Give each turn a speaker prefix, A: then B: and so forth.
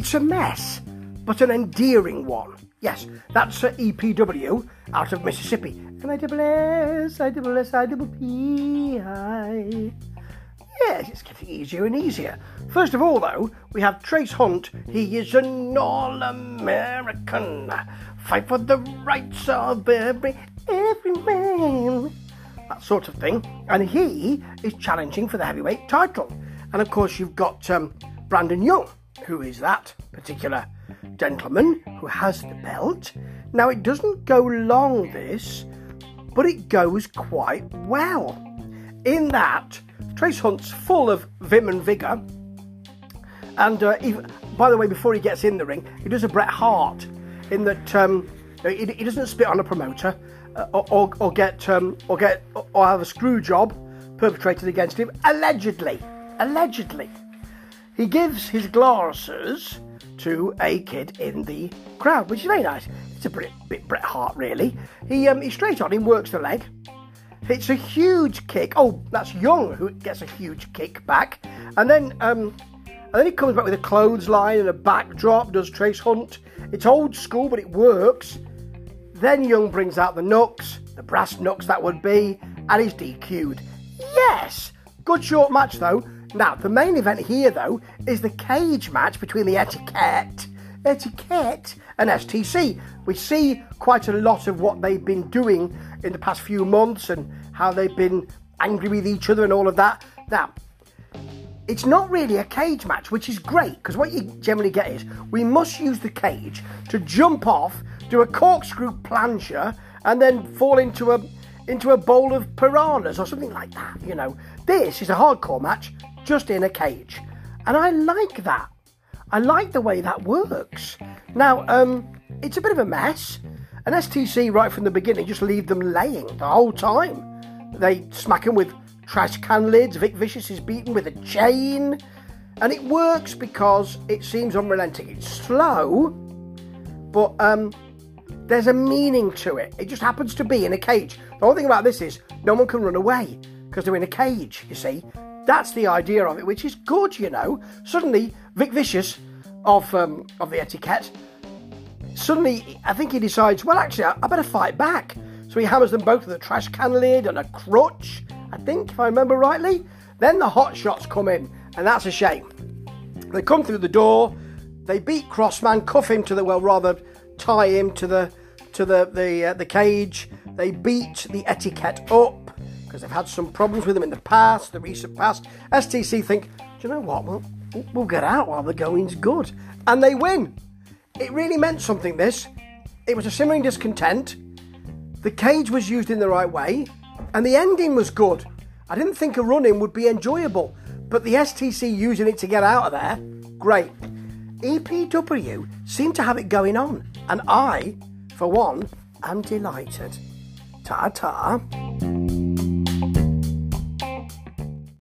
A: It's a mess, but an endearing one. Yes, that's uh, EPW out of Mississippi. And I double S, I double S, I double P, I. Yes, it's getting easier and easier. First of all, though, we have Trace Hunt. He is an all-American. Fight for the rights of every every man. That sort of thing. And he is challenging for the heavyweight title. And of course, you've got um, Brandon Young, who is that particular gentleman who has the belt. Now, it doesn't go long, this, but it goes quite well. In that, Trace Hunt's full of vim and vigour. And uh, by the way, before he gets in the ring, he does a Bret Hart in that um, he, he, doesn't spit on a promoter uh, or, or, or, get um, or get or have a screw job perpetrated against him. Allegedly, allegedly, he gives his glasses to a kid in the crowd, which is very nice. It's a bit, bit Bret Hart, really. He um, he's straight on him, works the leg. It's a huge kick. Oh, that's Young who gets a huge kick back, and then um, and then he comes back with a clothesline and a backdrop. Does Trace Hunt? It's old school, but it works. Then Young brings out the knucks, the brass knucks that would be, and he's DQ'd. Yes, good short match though. Now, the main event here, though, is the cage match between the Etiquette, Etiquette and STC. We see quite a lot of what they've been doing in the past few months and how they've been angry with each other and all of that. Now, it's not really a cage match, which is great because what you generally get is we must use the cage to jump off, do a corkscrew plancher, and then fall into a into a bowl of piranhas or something like that. You know, this is a hardcore match just in a cage. And I like that. I like the way that works. Now, um, it's a bit of a mess. And STC, right from the beginning, just leave them laying the whole time. They smack them with trash can lids. Vic Vicious is beaten with a chain. And it works because it seems unrelenting. It's slow, but um, there's a meaning to it. It just happens to be in a cage. The whole thing about this is no one can run away because they're in a cage, you see. That's the idea of it, which is good, you know. Suddenly, Vic Vicious of um, of the etiquette, suddenly I think he decides, well, actually, I, better fight back. So he hammers them both with a trash can lid and a crutch, I think, if I remember rightly. Then the hot shots come in, and that's a shame. They come through the door, they beat Crossman, cuff him to the well, rather tie him to the to the the uh, the cage. They beat the etiquette up because they've had some problems with them in the past, the recent past. STC think, do you know what? We'll, we'll get out while the going's good. And they win. It really meant something, this. It was a simmering discontent. The cage was used in the right way, and the ending was good. I didn't think a run in would be enjoyable, but the STC using it to get out of there, great. EPW seemed to have it going on, and I, for one, I'm delighted. Ta ta.